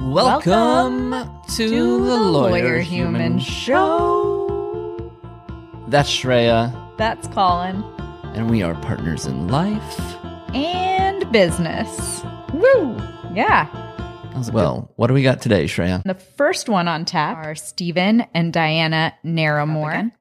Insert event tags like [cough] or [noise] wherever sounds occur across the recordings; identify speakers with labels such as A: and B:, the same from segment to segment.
A: Welcome, to, the Lawyer, Human
B: Show.
A: That's Shreya,
B: That's Colin.
A: and we are partners in life.
B: And business. Woo! Yeah.
A: Well, what do we got today, Shreya?
B: The first one on tap are Stephen and Diana Narramore,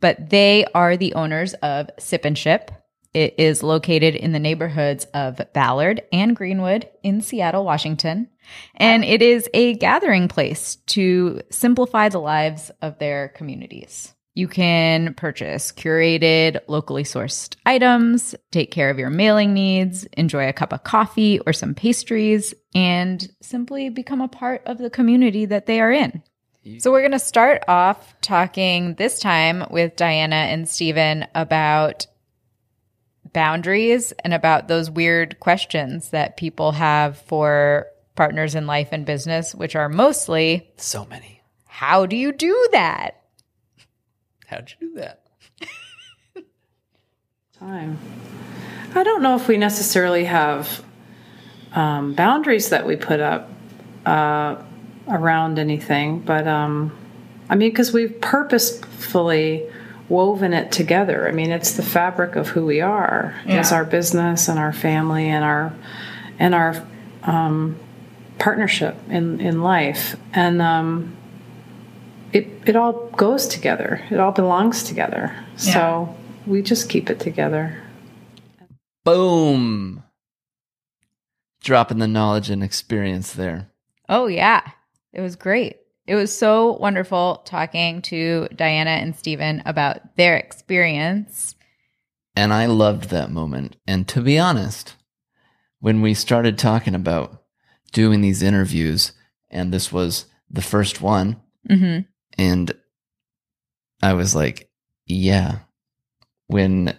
B: but they are the owners of Sip and Ship. It is located in the neighborhoods of Ballard and Greenwood in Seattle, Washington. And it is a gathering place to simplify the lives of their communities. You can purchase curated, locally sourced items, take care of your mailing needs, enjoy a cup of coffee or some pastries, and simply become a part of the community that they are in. So, we're going to start off talking this time with Diana and Stephen about boundaries and about those weird questions that people have for partners in life and business, which are mostly,
A: So many.
B: how do you do that?
A: How'd you do that?
C: time. I don't know if we necessarily have um, boundaries that we put up uh, around anything, but um, I mean, because we've purposefully woven it together. I mean, it's the fabric of who we are as our business and our family and our and our um, partnership in in life, and um, it it all goes together. It all belongs together. So we just keep it together.
A: Boom. Dropping the knowledge and experience there.
B: Oh, yeah. It was great. It was so wonderful talking to Diana and Stephen about their experience.
A: And I loved that moment. And to be honest, when we started talking about doing these interviews, and this was the first one,
B: hmm
A: and I was like, yeah. When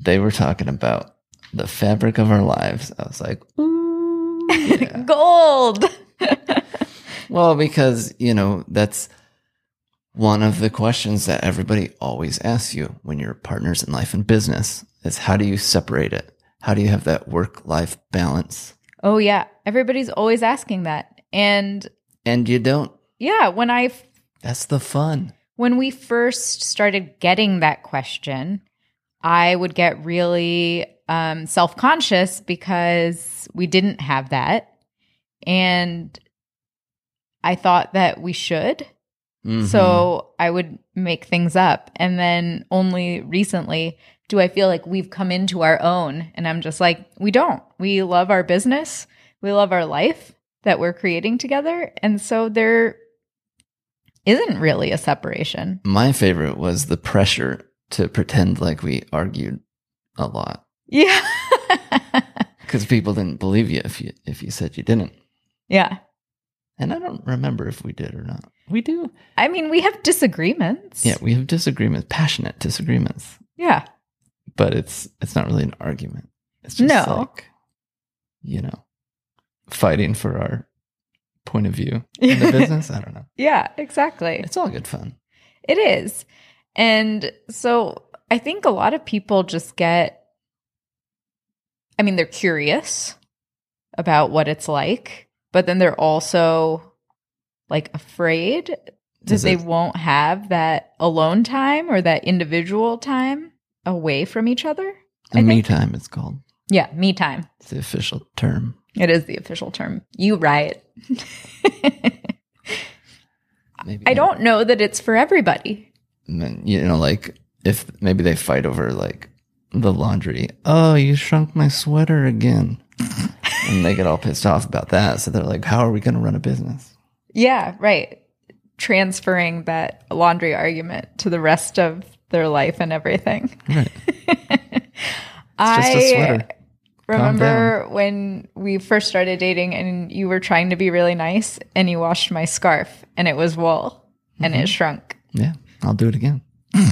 A: they were talking about the fabric of our lives, I was like, ooh. [laughs] yeah.
B: Gold. [laughs]
A: well, because, you know, that's one of the questions that everybody always asks you when you're partners in life and business is how do you separate it? How do you have that work life balance?
B: oh, yeah. Everybody's always asking that. And
A: And you don't.
B: yeah, when I
A: That's the fun.
B: when we first started getting that question, I would get really um, self conscious because we didn't have that. And I thought that we should.
A: Mhm.
B: So I would make things up. And then only recently do I feel like we've come into our own. And I'm just like, we don't. We love our business, we love our life that we're creating together. And so there isn't really a separation.
A: my favorite was the pressure to pretend like we argued a lot
B: Yeah. [laughs]
A: because people didn't believe you if you if you said you didn't.
B: yeah.
A: And I don't remember if we did or not. We do.
B: I mean, we have disagreements.
A: Yeah, we have disagreements, passionate disagreements,
B: Yeah.
A: but it's it's not really an argument. It's just
B: No.
A: like you know, fighting for our point of view [laughs] in the business. I don't know.
B: Yeah, exactly.
A: It's all good fun.
B: It is. And so I think a lot of people just get, I mean, they're curious about what it's like, but then they're also like afraid that they
A: it-
B: won't have that alone time or that individual time away from each other. I
A: me
B: think-
A: time it's called.
B: Yeah, me time.
A: It's the official term.
B: It is the official term. You right. [laughs]
A: Maybe
B: I don't know that it's for everybody.
A: You know, like if maybe they fight over like the laundry. Oh, you shrunk my sweater again. And they get all pissed off about that. So they're like, how are we going to run a business?
B: Yeah, right. Transferring that laundry argument to the rest of their life and everything.
A: Right. [laughs]
B: I
A: just a sweater.
B: remember when we first started dating and you were trying to be really nice and you washed my scarf and it was wool and
A: Mm-hmm.
B: it shrunk.
A: Yeah. I'll do it again. [laughs]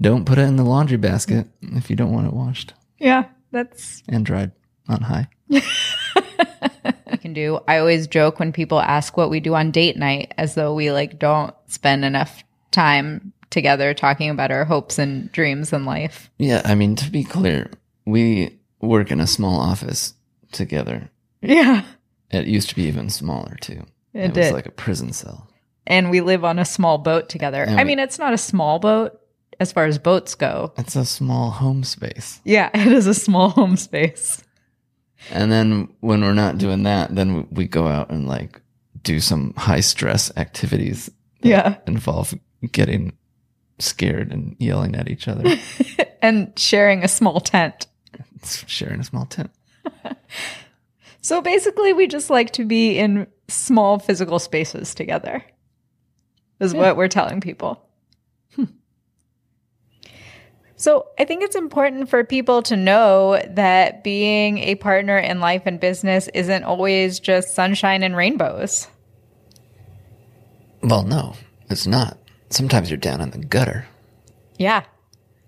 A: don't put it in the laundry basket if you don't want it washed
B: Yeah, that's
A: and dried on high. [laughs]
B: you can do. I always joke when people ask what we do on date night as though we like don't spend enough time together talking about our hopes and dreams in life.
A: Yeah, I mean to be clear, we work in a small office together
B: Yeah.
A: It used to be even smaller too.
B: It
A: was
B: did.
A: like a prison cell.
B: And we live on a small boat together.
A: And
B: I
A: we-
B: mean, it's not a small boat as far as boats go.
A: It's a small home space.
B: Yeah, [laughs] it is a small home space.
A: And then when we're not doing that, then we go out and like do some high stress activities that
B: Yeah.
A: involve getting scared and yelling at each other. [laughs]
B: And sharing a small tent.
A: Sharing a small tent. [laughs]
B: So basically, we just like to be in small physical spaces together, is what we're telling people. So I think it's important for people to know that being a partner in life and business isn't always just sunshine and rainbows.
A: Well, no, it's not. Sometimes you're down in the gutter.
B: Yeah.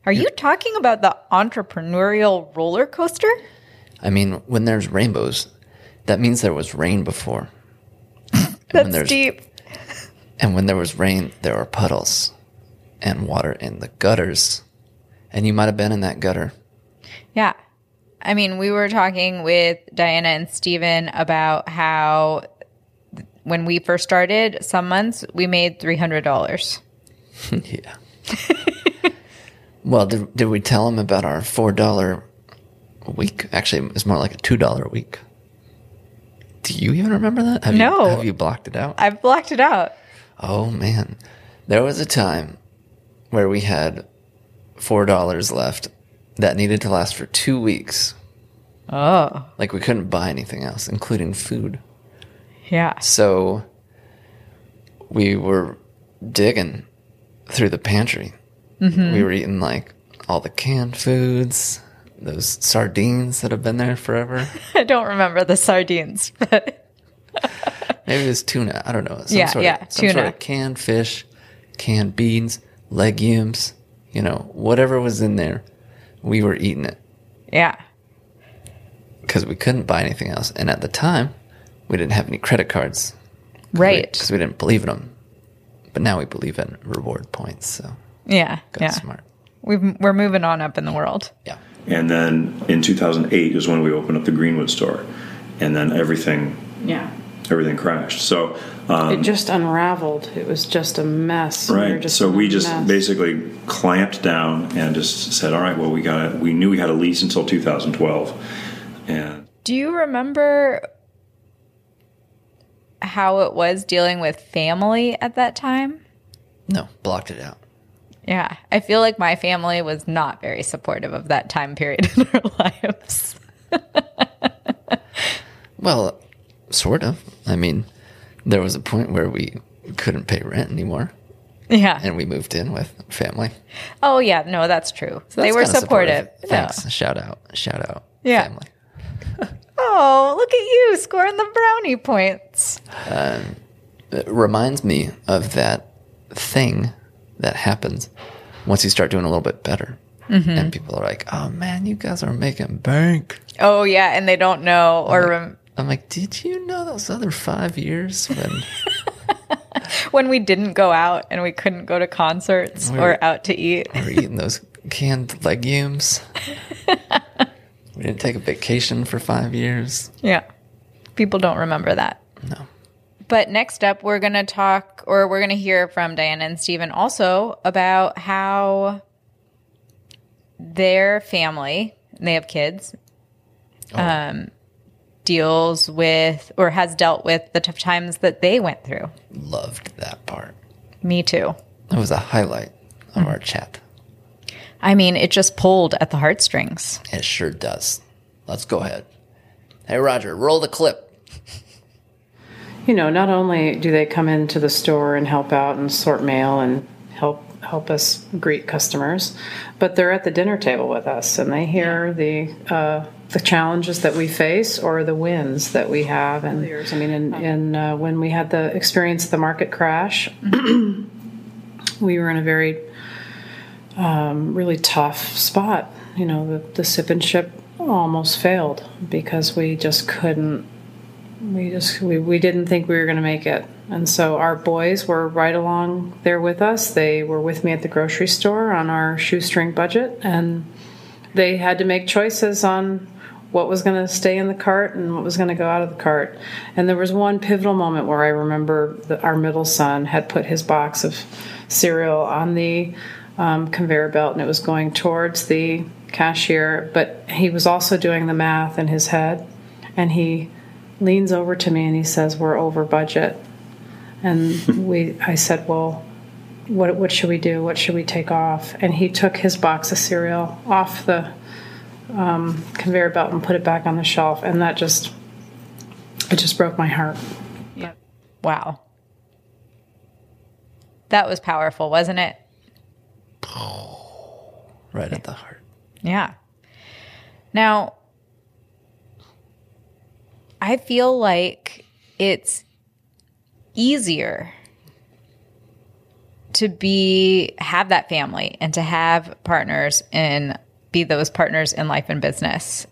B: Are you talking about the entrepreneurial roller coaster?
A: I mean, when there's rainbows, that means there was rain before. And [laughs] when
B: That's deep.
A: and when there was rain, there were puddles and water in the gutters. And you might have been in that gutter.
B: Yeah. I mean, we were talking with Diana and Stephen about how when we first started, some months we made $300. [laughs]
A: yeah. well, did, did we tell them about our four dollar a week? Actually, it's more like a two dollar a week. Do you even remember that? Have
B: No.
A: You, have you blocked it out?
B: I've blocked it out.
A: Oh man, there was a time where we had four dollars left that needed to last for two weeks.
B: Oh,
A: Like we couldn't buy anything else, including food.
B: yeah.
A: So we were digging through the pantry. Mm-hmm. We were eating like all the canned foods, those sardines that have been there forever. [laughs]
B: I don't remember the sardines, [laughs] but
A: Maybe it was tuna. I don't know. Some
B: Yeah,
A: sort
B: yeah,
A: of, some sort
B: tuna.
A: of canned fish, canned beans, legumes, you know, whatever was in there, we were eating it
B: yeah.
A: because we couldn't buy anything else. And at the time, we didn't have any credit cards.
B: Right.
A: Because we didn't believe in them. But now we believe in reward points. So
B: Yeah.
A: got
B: Yeah.
A: smart.
B: We've, we're moving on up in the world.
A: Yeah.
D: And then in 2008 is when we opened up the Greenwood store, and then everything
C: Yeah.
D: Everything crashed. So um,
C: It just unraveled. It was just a mess. We
D: right,
C: just
D: so we just
C: mess.
D: basically clamped down and just said, all right, well we got it. We knew we had a lease until 2012, and
B: Do you remember how it was dealing with family at that time?
A: No, blocked it out.
B: Yeah. I feel like my family was not very supportive of that time period [laughs] in our lives. [laughs]
A: Well, sort of. I mean, there was a point where we couldn't pay rent anymore,
B: Yeah.
A: and we moved in with family.
B: Oh, yeah. No, that's true.
A: So
B: they were
A: kinda
B: supportive.
A: Thanks.
B: No.
A: Shout out. Shout out.
B: Yeah.
A: Family. [laughs]
B: Oh, look at you scoring the brownie points.
A: It reminds me of that thing that happens once you start doing a little bit better.
B: Mm-hmm.
A: And people are like, oh man, you guys are making bank.
B: Oh, yeah. And they don't know or rem-
A: I'm like, did you know those other five years when [laughs]
B: when we didn't go out and we couldn't go to concerts
A: We
B: or out to eat.
A: we were eating those canned legumes? [laughs] we didn't take a vacation for five years.
B: Yeah. People don't remember that.
A: No.
B: But next up, we're going to talk or we're going to hear from Diana and Stephen also about how their family, they have kids, um, deals with or has dealt with the tough times that they went through.
A: Loved that part.
B: Me too.
A: That was a highlight of our chat.
B: I mean, it just pulled at the heartstrings.
A: It sure does. Let's go ahead. Hey, Roger, roll the clip.
C: you know, not only do they come into the store and help out and sort mail and help help us greet customers, but they're at the dinner table with us and they hear the uh, the challenges that we face or the wins that we have. And I mean, in, in uh, when we had the experience of the market crash, we were in a very um, really tough spot. You know, the, the sip and ship almost failed because we just couldn't we just we, we didn't think we were going to make it and so our boys were right along there with us they were with me at the grocery store on our shoestring budget and they had to make choices on what was going to stay in the cart and what was going to go out of the cart. And there was one pivotal moment where I remember that our middle son had put his box of cereal on the um, conveyor belt and it was going towards the cashier, but he was also doing the math in his head. And he leans over to me and he says, We're over budget. And [laughs] we, I said, Well, what, what should we do? What should we take off? And he took his box of cereal off the um, conveyor belt and put it back on the shelf, and that just it just broke my heart.
B: Yeah. Wow. That was powerful, wasn't it? [sighs]
A: Right at the heart.
B: Yeah. Now, I feel like it's easier to be have that family and to have partners and be those partners in life and business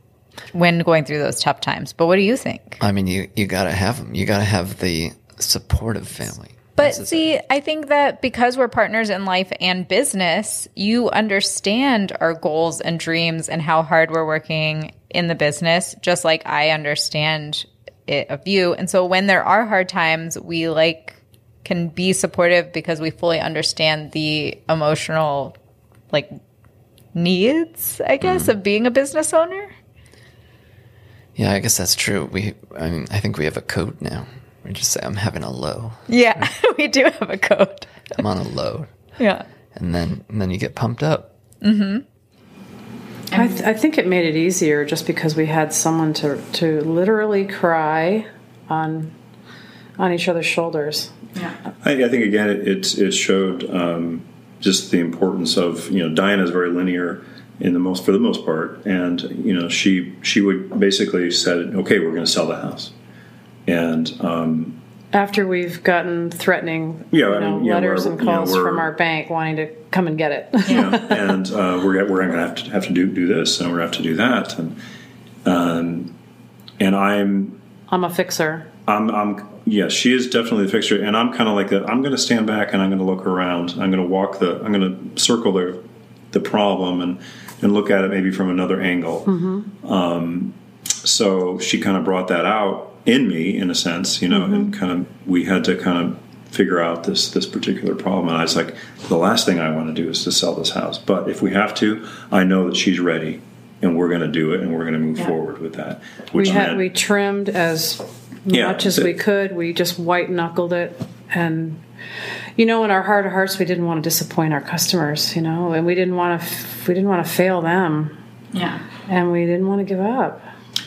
B: when going through those tough times. But what do you think?
A: I mean, you you got to have them. You got to have the supportive family.
B: But see, I think that because we're partners in life and business, you understand our goals and dreams and how hard we're working in the business, just like I understand it of you. And so when there are hard times, we like can be supportive because we fully understand the emotional like needs, I guess, mm. of being a business owner.
A: Yeah, I guess that's true. We I mean, I think we have a code now. We just say I'm having a low.
B: Yeah, [laughs] we do have a code.
A: I'm on a low.
B: Yeah.
A: And then and then you get pumped up.
B: Mhm.
C: I, th- I think it made it easier just because we had someone to to literally cry on on each other's shoulders.
D: Yeah, I, I think again it it, it showed um, just the importance of you know Diana is very linear in the most for the most part, and you know she she would basically said okay we're going to sell the house, and um,
C: after we've gotten threatening yeah, you know, letters and calls you know, from our bank wanting to come and get it. [laughs]
D: yeah, and uh, we're we're going to have to have to do do this, and we're going to have to do that, and um, and I'm
C: I'm a fixer.
D: I'm I'm yes, she is definitely the fixer, and I'm kind of like that. I'm going to stand back and I'm going to look around. I'm going to walk the. I'm going to circle the the problem and and look at it maybe from another angle.
C: Mm-hmm.
D: Um, so she kind of brought that out in me in a sense, you know, mm-hmm. and kind of we had to kind of figure out this this particular problem. And I was like, the last thing I want to do is to sell this house, but if we have to, I know that she's ready, and we're going to do it, and we're going to move yeah. forward with that.
C: we had meant, we trimmed as yeah, much as we could. We just white knuckled it, and you know, in our heart of hearts, we didn't want to disappoint our customers, you know, and we didn't want to we didn't want to fail them.
B: Yeah,
C: and we didn't want to give up.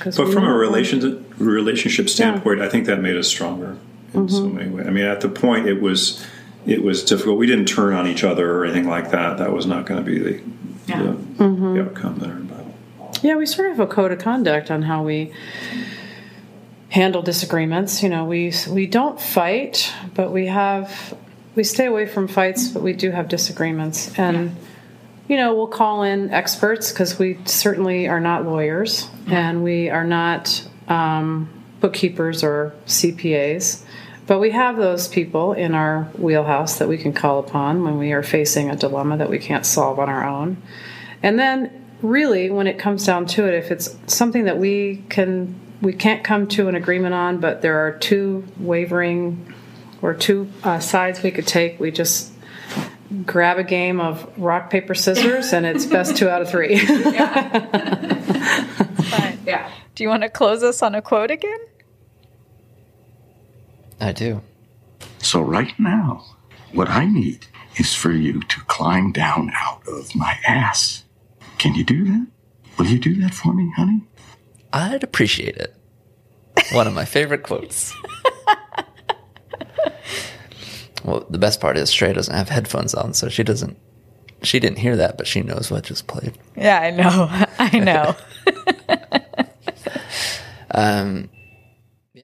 D: But from a relationship relationship standpoint, yeah. I think that made us stronger in mm-hmm. so many ways. I mean, at the point, it was it was difficult. We didn't turn on each other or anything like that. That was not going to be the, yeah. the, mm-hmm. the outcome there.
C: Yeah, we sort of have a code of conduct on how we handle disagreements. You know, we we don't fight, but we have we stay away from fights, but we do have disagreements. And you know, we'll call in experts because we certainly are not lawyers and we are not um, bookkeepers or CPAs. But we have those people in our wheelhouse that we can call upon when we are facing a dilemma that we can't solve on our own. And then, really, when it comes down to it, if it's something that we can we can't come to an agreement on, but there are two wavering or two uh, sides we could take. We just grab a game of rock paper scissors, and it's best two out of three. [laughs]
B: yeah. [laughs] Yeah. Do you want to close us on a quote again?
A: I do.
E: So right now, what I need is for you to climb down out of my ass. Can you do that? Will you do that for me, honey?
A: I'd appreciate it. One of my favorite quotes. well, the best part is Stray doesn't have headphones on, so she doesn't. She didn't hear that, but she knows what just played.
B: Yeah, I know. [laughs] I know. [laughs]
A: um,